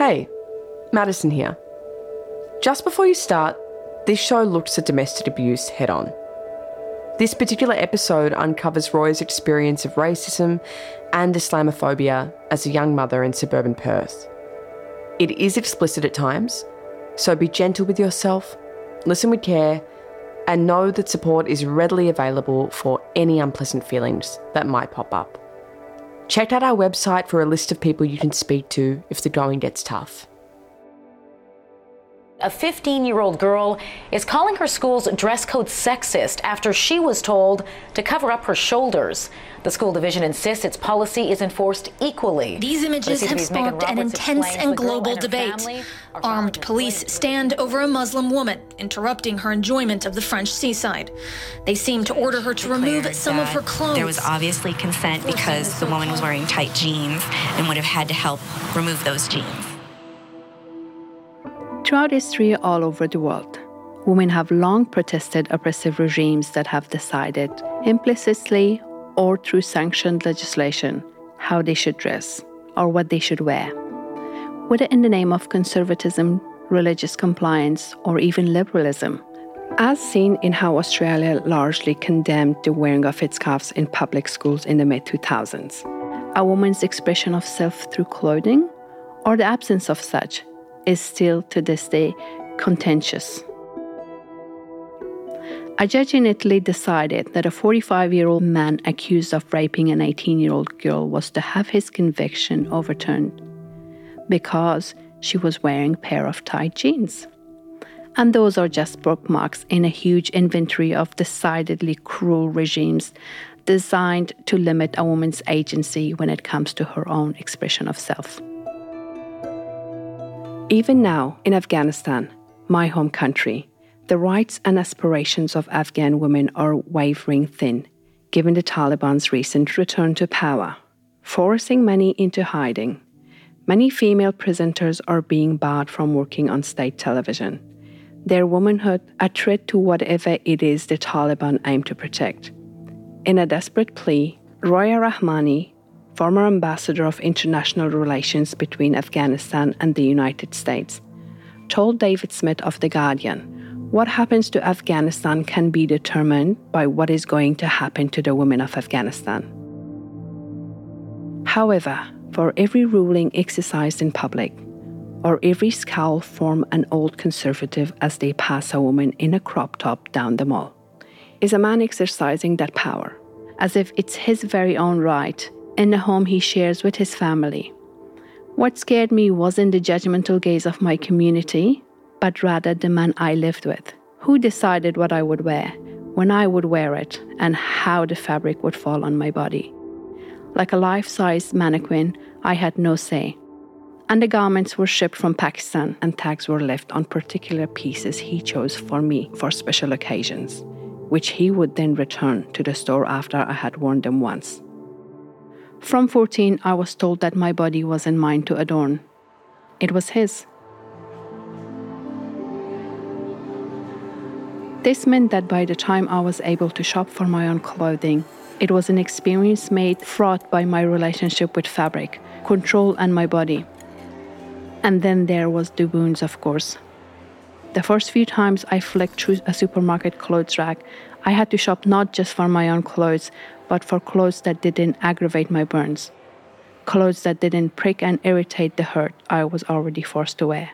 Hey, Madison here. Just before you start, this show looks at domestic abuse head on. This particular episode uncovers Roya's experience of racism and Islamophobia as a young mother in suburban Perth. It is explicit at times, so be gentle with yourself, listen with care, and know that support is readily available for any unpleasant feelings that might pop up. Check out our website for a list of people you can speak to if the going gets tough. A 15 year old girl is calling her school's dress code sexist after she was told to cover up her shoulders. The school division insists its policy is enforced equally. These images have sparked an intense and global and debate. Armed police stand over a Muslim woman, interrupting her enjoyment of the French seaside. They seem to order her to remove some of her clothes. There was obviously consent because the woman was wearing tight jeans and would have had to help remove those jeans. Throughout history, all over the world, women have long protested oppressive regimes that have decided, implicitly or through sanctioned legislation, how they should dress or what they should wear. Whether in the name of conservatism, religious compliance, or even liberalism, as seen in how Australia largely condemned the wearing of its scarves in public schools in the mid 2000s. A woman's expression of self through clothing, or the absence of such, is still to this day contentious. A judge in Italy decided that a 45 year old man accused of raping an 18 year old girl was to have his conviction overturned because she was wearing a pair of tight jeans. And those are just bookmarks in a huge inventory of decidedly cruel regimes designed to limit a woman's agency when it comes to her own expression of self. Even now, in Afghanistan, my home country, the rights and aspirations of Afghan women are wavering thin, given the Taliban's recent return to power, forcing many into hiding. Many female presenters are being barred from working on state television. Their womanhood a threat to whatever it is the Taliban aim to protect. In a desperate plea, Roya Rahmani, former ambassador of international relations between Afghanistan and the United States, told David Smith of The Guardian what happens to Afghanistan can be determined by what is going to happen to the women of Afghanistan. However, for every ruling exercised in public, or every scowl from an old conservative as they pass a woman in a crop top down the mall, is a man exercising that power, as if it's his very own right in the home he shares with his family. What scared me wasn't the judgmental gaze of my community, but rather the man I lived with, who decided what I would wear, when I would wear it, and how the fabric would fall on my body. Like a life size mannequin, I had no say. And the garments were shipped from Pakistan, and tags were left on particular pieces he chose for me for special occasions, which he would then return to the store after I had worn them once. From 14, I was told that my body wasn't mine to adorn, it was his. This meant that by the time I was able to shop for my own clothing, it was an experience made fraught by my relationship with fabric, control, and my body. And then there was the wounds, of course. The first few times I flicked through a supermarket clothes rack, I had to shop not just for my own clothes, but for clothes that didn't aggravate my burns, clothes that didn't prick and irritate the hurt I was already forced to wear.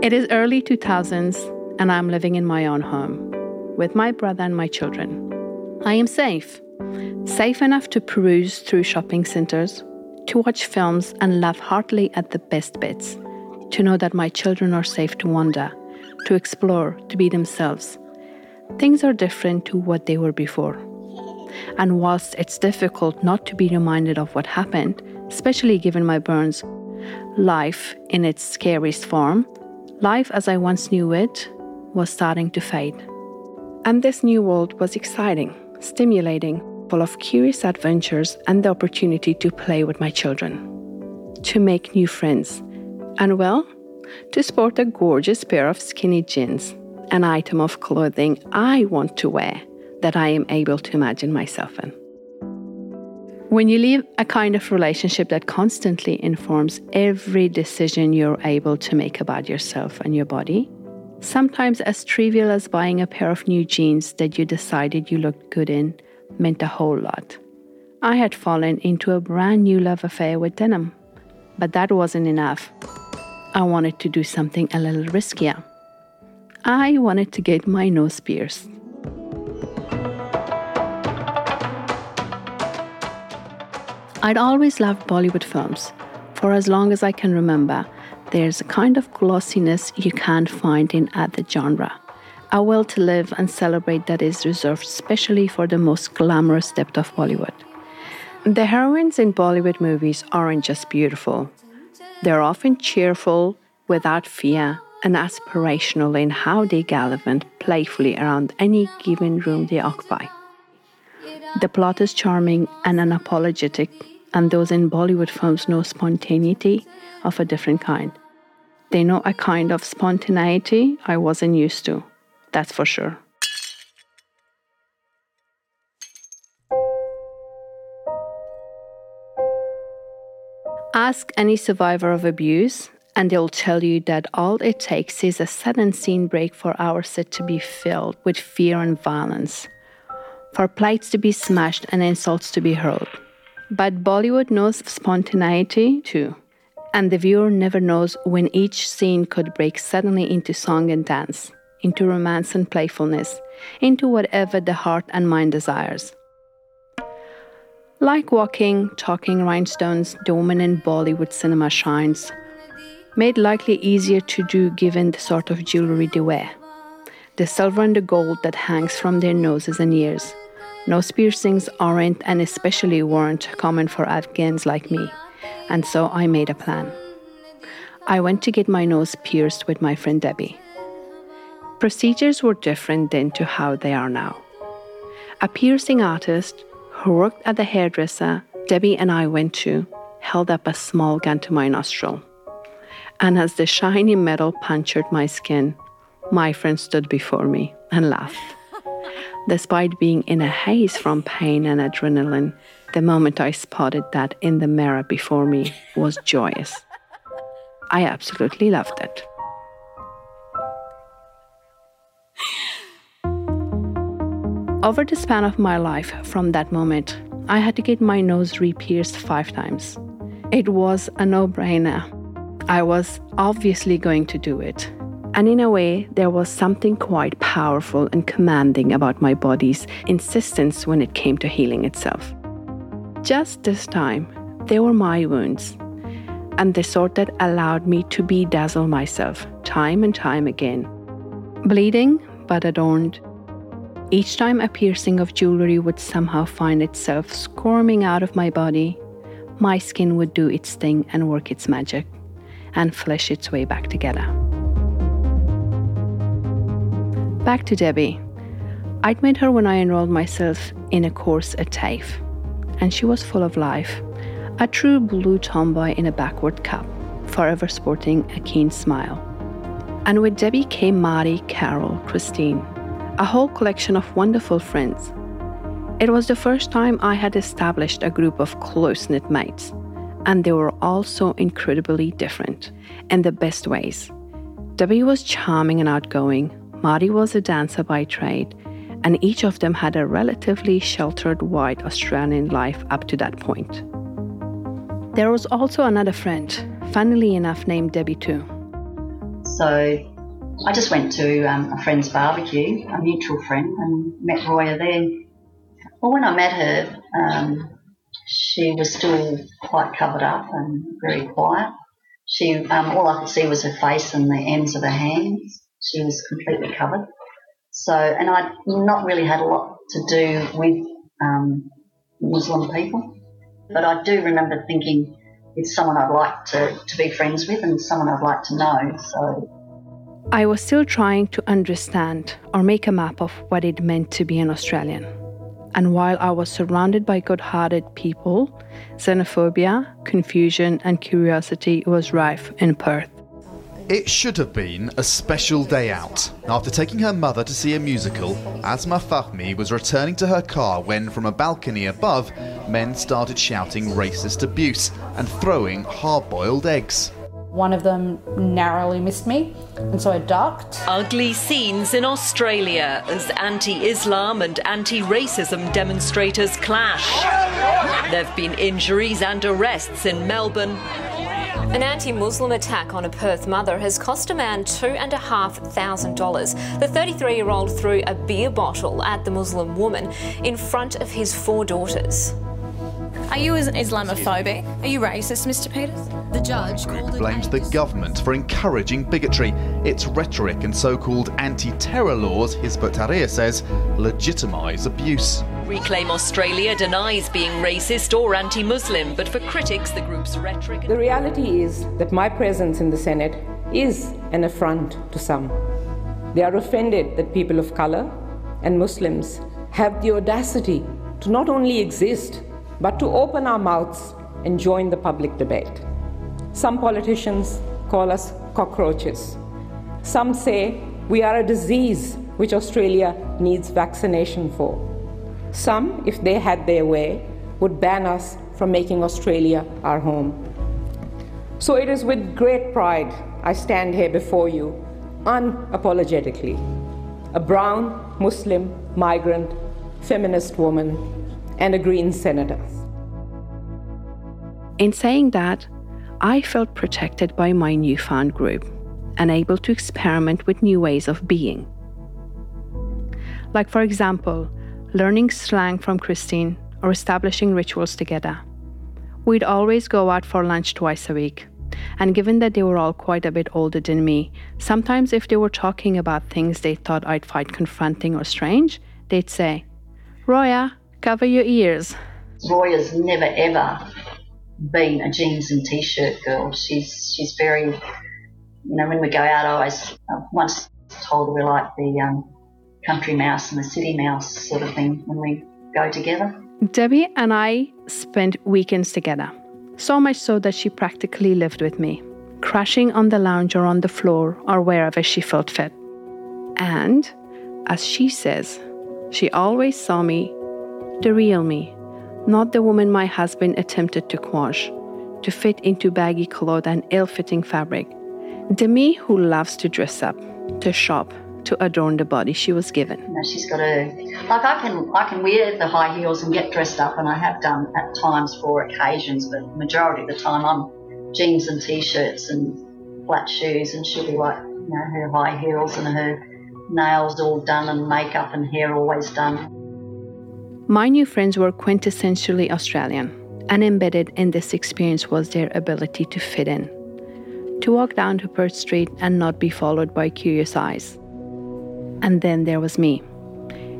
It is early 2000s, and I'm living in my own home with my brother and my children. I am safe, safe enough to peruse through shopping centers, to watch films and laugh heartily at the best bits, to know that my children are safe to wander, to explore, to be themselves. Things are different to what they were before. And whilst it's difficult not to be reminded of what happened, especially given my burns, life in its scariest form, life as I once knew it, was starting to fade. And this new world was exciting, stimulating, full of curious adventures and the opportunity to play with my children, to make new friends, and well, to sport a gorgeous pair of skinny jeans an item of clothing I want to wear that I am able to imagine myself in. When you leave a kind of relationship that constantly informs every decision you're able to make about yourself and your body, sometimes as trivial as buying a pair of new jeans that you decided you looked good in meant a whole lot. I had fallen into a brand new love affair with denim, but that wasn't enough. I wanted to do something a little riskier. I wanted to get my nose pierced. I'd always loved Bollywood films. For as long as I can remember, there's a kind of glossiness you can't find in other genre. A will to live and celebrate that is reserved specially for the most glamorous depth of Bollywood. The heroines in Bollywood movies aren't just beautiful. They're often cheerful, without fear, and aspirational in how they gallivant playfully around any given room they occupy. The plot is charming and unapologetic, and those in Bollywood films know spontaneity of a different kind. They know a kind of spontaneity I wasn't used to, that's for sure. Ask any survivor of abuse, and they'll tell you that all it takes is a sudden scene break for our set to be filled with fear and violence, for plates to be smashed and insults to be hurled. But Bollywood knows spontaneity too. And the viewer never knows when each scene could break suddenly into song and dance, into romance and playfulness, into whatever the heart and mind desires. Like walking, talking rhinestones, woman in Bollywood cinema shines, made likely easier to do given the sort of jewelry they wear. The silver and the gold that hangs from their noses and ears, Nose piercings aren't and especially weren't common for Afghans like me, and so I made a plan. I went to get my nose pierced with my friend Debbie. Procedures were different then to how they are now. A piercing artist who worked at the hairdresser Debbie and I went to held up a small gun to my nostril. And as the shiny metal punctured my skin, my friend stood before me and laughed. Despite being in a haze from pain and adrenaline, the moment I spotted that in the mirror before me was joyous. I absolutely loved it. Over the span of my life from that moment, I had to get my nose re pierced five times. It was a no brainer. I was obviously going to do it, and in a way, there was something quite powerful and commanding about my body's insistence when it came to healing itself. Just this time, they were my wounds, and the sort that allowed me to bedazzle myself time and time again. Bleeding, but adorned. Each time a piercing of jewelry would somehow find itself squirming out of my body, my skin would do its thing and work its magic, and flesh its way back together. Back to Debbie. I'd met her when I enrolled myself in a course at TAFE, and she was full of life, a true blue tomboy in a backward cap, forever sporting a keen smile. And with Debbie came Mari, Carol, Christine, a whole collection of wonderful friends. It was the first time I had established a group of close knit mates, and they were all so incredibly different in the best ways. Debbie was charming and outgoing, Marty was a dancer by trade, and each of them had a relatively sheltered white Australian life up to that point. There was also another friend, funnily enough, named Debbie too. So I just went to um, a friend's barbecue, a mutual friend, and met Roya there. Well, when I met her, um, she was still quite covered up and very quiet. She, um, all I could see was her face and the ends of her hands. She was completely covered. So, and I'd not really had a lot to do with um, Muslim people, but I do remember thinking it's someone I'd like to, to be friends with and someone I'd like to know. So, I was still trying to understand or make a map of what it meant to be an Australian. And while I was surrounded by good hearted people, xenophobia, confusion, and curiosity was rife in Perth. It should have been a special day out. After taking her mother to see a musical, Asma Fahmi was returning to her car when, from a balcony above, men started shouting racist abuse and throwing hard boiled eggs. One of them narrowly missed me, and so I ducked. Ugly scenes in Australia as anti Islam and anti racism demonstrators clash. There have been injuries and arrests in Melbourne. An anti Muslim attack on a Perth mother has cost a man $2,500. The 33 year old threw a beer bottle at the Muslim woman in front of his four daughters. Are you Islamophobic? Are you racist, Mr. Peters? The judge called blames the government for encouraging bigotry. Its rhetoric and so-called anti-terror laws, Hizb ut-Tahrir says, legitimise abuse. Reclaim Australia denies being racist or anti-Muslim, but for critics, the group's rhetoric... The reality is that my presence in the Senate is an affront to some. They are offended that people of colour and Muslims have the audacity to not only exist but to open our mouths and join the public debate. Some politicians call us cockroaches. Some say we are a disease which Australia needs vaccination for. Some, if they had their way, would ban us from making Australia our home. So it is with great pride I stand here before you, unapologetically. A brown, Muslim, migrant, feminist woman, and a Green senator. In saying that, I felt protected by my newfound group and able to experiment with new ways of being. Like, for example, learning slang from Christine or establishing rituals together. We'd always go out for lunch twice a week. And given that they were all quite a bit older than me, sometimes if they were talking about things they thought I'd find confronting or strange, they'd say, Roya, cover your ears. Roya's never ever been a jeans and t-shirt girl. She's she's very, you know, when we go out, I always I once told we're like the um, country mouse and the city mouse sort of thing when we go together. Debbie and I spent weekends together, so much so that she practically lived with me, crashing on the lounge or on the floor or wherever she felt fit. And, as she says, she always saw me, the real me, not the woman my husband attempted to quash, to fit into baggy clothes and ill fitting fabric. The me who loves to dress up, to shop, to adorn the body she was given. She's got a like I can I can wear the high heels and get dressed up, and I have done at times for occasions, but majority of the time I'm jeans and t-shirts and flat shoes, and she'll be like you know her high heels and her nails all done and makeup and hair always done. My new friends were quintessentially Australian, and embedded in this experience was their ability to fit in, to walk down to Perth Street and not be followed by curious eyes. And then there was me,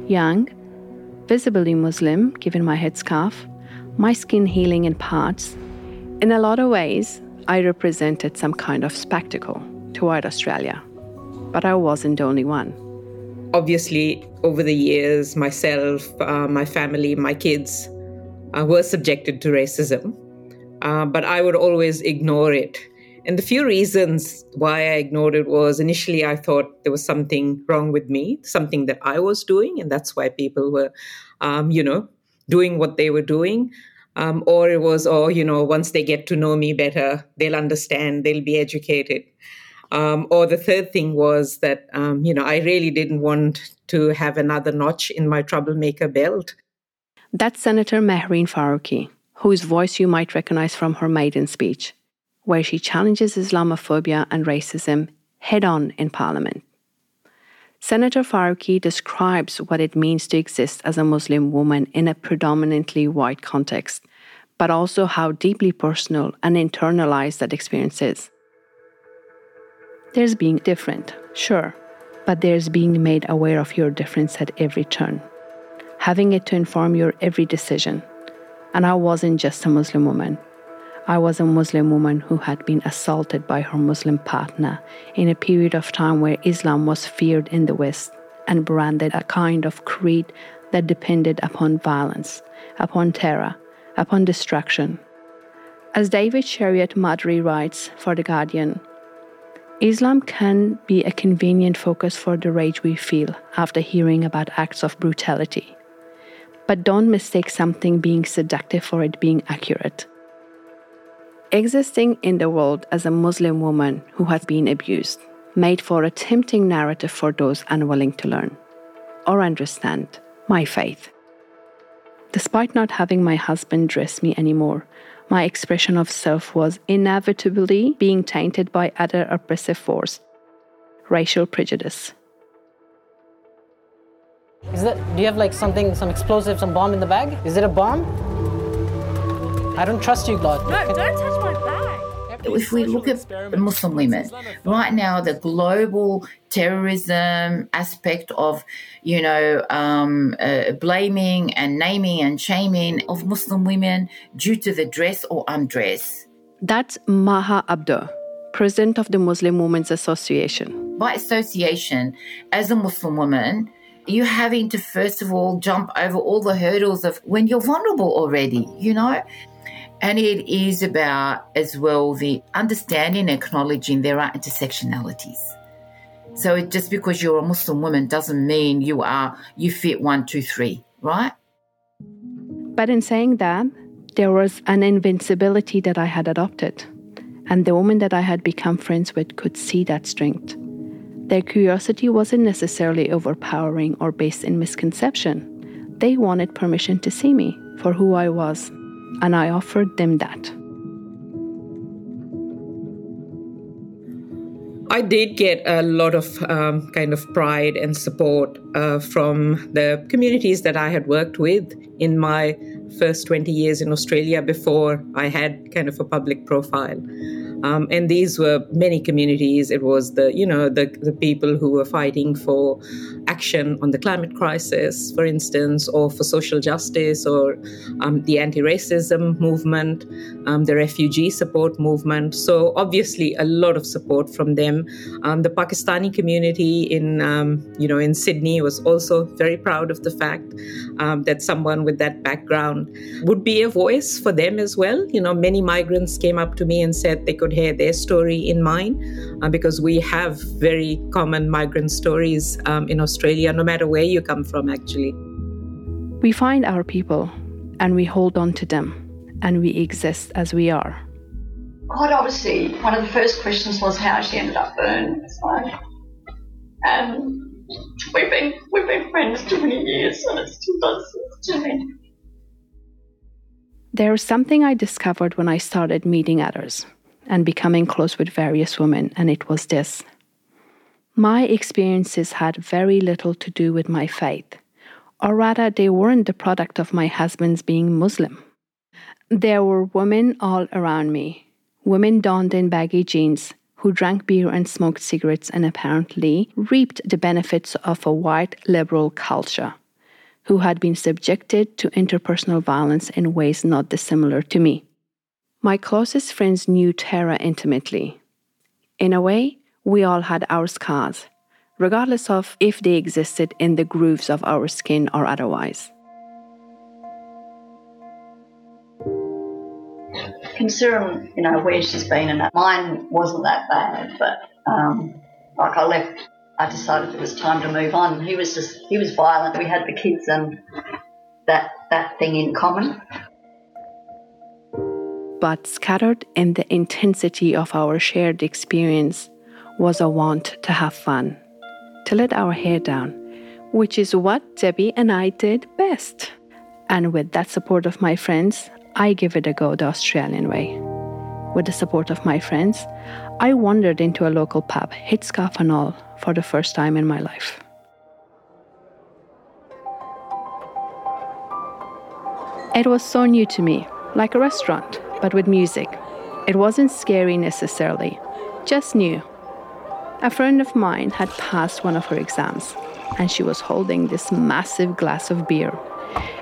young, visibly Muslim, given my headscarf, my skin healing in parts. In a lot of ways, I represented some kind of spectacle to white Australia, but I wasn't the only one obviously, over the years, myself, uh, my family, my kids uh, were subjected to racism, uh, but I would always ignore it. And the few reasons why I ignored it was initially I thought there was something wrong with me, something that I was doing, and that's why people were, um, you know, doing what they were doing. Um, or it was, oh, you know, once they get to know me better, they'll understand, they'll be educated. Um, or the third thing was that, um, you know, I really didn't want to have another notch in my troublemaker belt. That's Senator Mehreen Faruqi, whose voice you might recognize from her maiden speech, where she challenges Islamophobia and racism head on in Parliament. Senator Faruqi describes what it means to exist as a Muslim woman in a predominantly white context, but also how deeply personal and internalized that experience is. There's being different, sure, but there's being made aware of your difference at every turn, having it to inform your every decision. And I wasn't just a Muslim woman. I was a Muslim woman who had been assaulted by her Muslim partner in a period of time where Islam was feared in the West and branded a kind of creed that depended upon violence, upon terror, upon destruction. As David Shariatmadari writes for The Guardian, Islam can be a convenient focus for the rage we feel after hearing about acts of brutality. But don't mistake something being seductive for it being accurate. Existing in the world as a Muslim woman who has been abused made for a tempting narrative for those unwilling to learn or understand my faith. Despite not having my husband dress me anymore, my expression of self was inevitably being tainted by other oppressive force racial prejudice. Is that, do you have like something, some explosive, some bomb in the bag? Is it a bomb? I don't trust you, God. No, don't touch my bag. If we look at Muslim women, right now the global terrorism aspect of, you know, um, uh, blaming and naming and shaming of Muslim women due to the dress or undress. That's Maha Abdo, president of the Muslim Women's Association. By association, as a Muslim woman, you're having to first of all jump over all the hurdles of when you're vulnerable already, you know? And it is about as well the understanding and acknowledging there are intersectionalities. So just because you're a Muslim woman doesn't mean you are you fit one, two, three, right? But in saying that, there was an invincibility that I had adopted. And the women that I had become friends with could see that strength. Their curiosity wasn't necessarily overpowering or based in misconception. They wanted permission to see me for who I was and I offered them that. I did get a lot of um, kind of pride and support uh, from the communities that I had worked with in my first 20 years in Australia before I had kind of a public profile. Um, and these were many communities. It was the, you know, the, the people who were fighting for action on the climate crisis, for instance, or for social justice, or um, the anti-racism movement, um, the refugee support movement. So obviously, a lot of support from them. Um, the Pakistani community in, um, you know, in Sydney was also very proud of the fact um, that someone with that background would be a voice for them as well. You know, many migrants came up to me and said they could could hear their story in mine uh, because we have very common migrant stories um, in Australia, no matter where you come from, actually. We find our people and we hold on to them and we exist as we are. Quite obviously, one of the first questions was how she ended up burned. like, and we've been we've been friends too many years, and it still does to me. There is something I discovered when I started meeting others and becoming close with various women, and it was this. My experiences had very little to do with my faith, or rather, they weren't the product of my husband's being Muslim. There were women all around me, women donned in baggy jeans who drank beer and smoked cigarettes and apparently reaped the benefits of a white liberal culture, who had been subjected to interpersonal violence in ways not dissimilar to me. My closest friends knew Tara intimately. In a way, we all had our scars, regardless of if they existed in the grooves of our skin or otherwise. Considering, you know, where she's been and that, mine wasn't that bad, but um, like I left, I decided it was time to move on. He was just, he was violent. We had the kids and that, that thing in common but scattered in the intensity of our shared experience was a want to have fun, to let our hair down, which is what Debbie and I did best. And with that support of my friends, I give it a go the Australian way. With the support of my friends, I wandered into a local pub, hit scarf and all, for the first time in my life. It was so new to me, like a restaurant, but with music. It wasn't scary necessarily, just new. A friend of mine had passed one of her exams, and she was holding this massive glass of beer.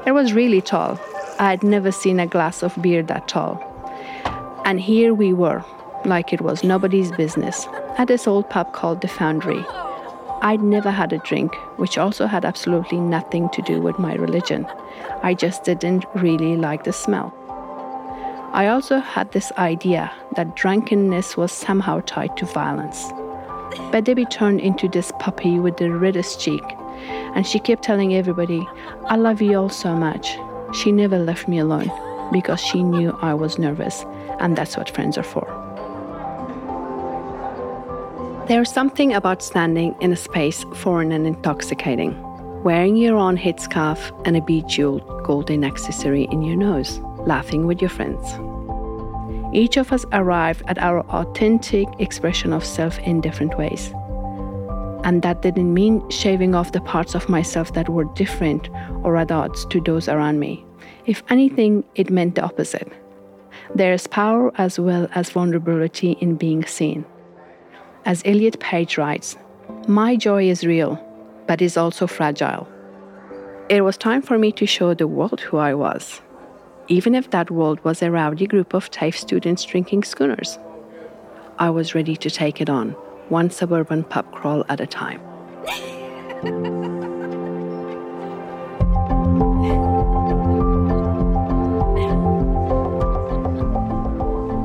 It was really tall. I had never seen a glass of beer that tall. And here we were, like it was nobody's business, at this old pub called The Foundry. I'd never had a drink, which also had absolutely nothing to do with my religion. I just didn't really like the smell. I also had this idea that drunkenness was somehow tied to violence. But Debbie turned into this puppy with the reddest cheek, and she kept telling everybody, I love you all so much. She never left me alone because she knew I was nervous, and that's what friends are for. There's something about standing in a space foreign and intoxicating, wearing your own headscarf and a bejeweled golden accessory in your nose, laughing with your friends. Each of us arrived at our authentic expression of self in different ways. And that didn't mean shaving off the parts of myself that were different or at odds to those around me. If anything, it meant the opposite. There is power as well as vulnerability in being seen. As Elliot Page writes, My joy is real, but is also fragile. It was time for me to show the world who I was even if that world was a rowdy group of TAFE students drinking schooners. I was ready to take it on, one suburban pub crawl at a time.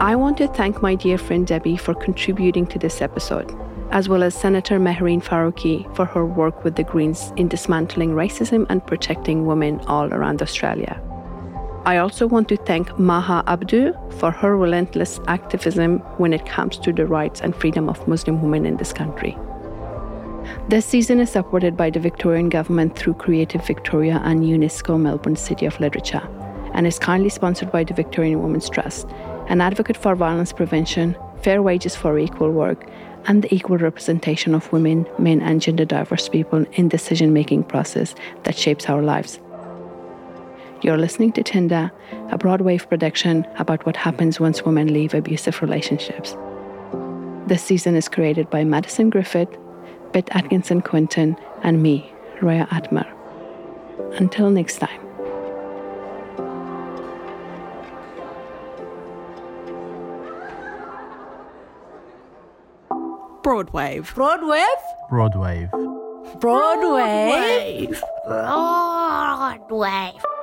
I want to thank my dear friend Debbie for contributing to this episode, as well as Senator Mehreen Faruqi for her work with the Greens in dismantling racism and protecting women all around Australia. I also want to thank Maha Abdo for her relentless activism when it comes to the rights and freedom of Muslim women in this country. This season is supported by the Victorian Government through Creative Victoria and UNESCO Melbourne City of Literature, and is kindly sponsored by the Victorian Women's Trust, an advocate for violence prevention, fair wages for equal work, and the equal representation of women, men, and gender diverse people in decision making process that shapes our lives. You're listening to Tinder, a Broadwave production about what happens once women leave abusive relationships. This season is created by Madison Griffith, Beth Atkinson Quinton, and me, Roya Atmar. Until next time. Broadwave. Broadwave? Broadwave. Broadwave. Broadwave. Broadwave.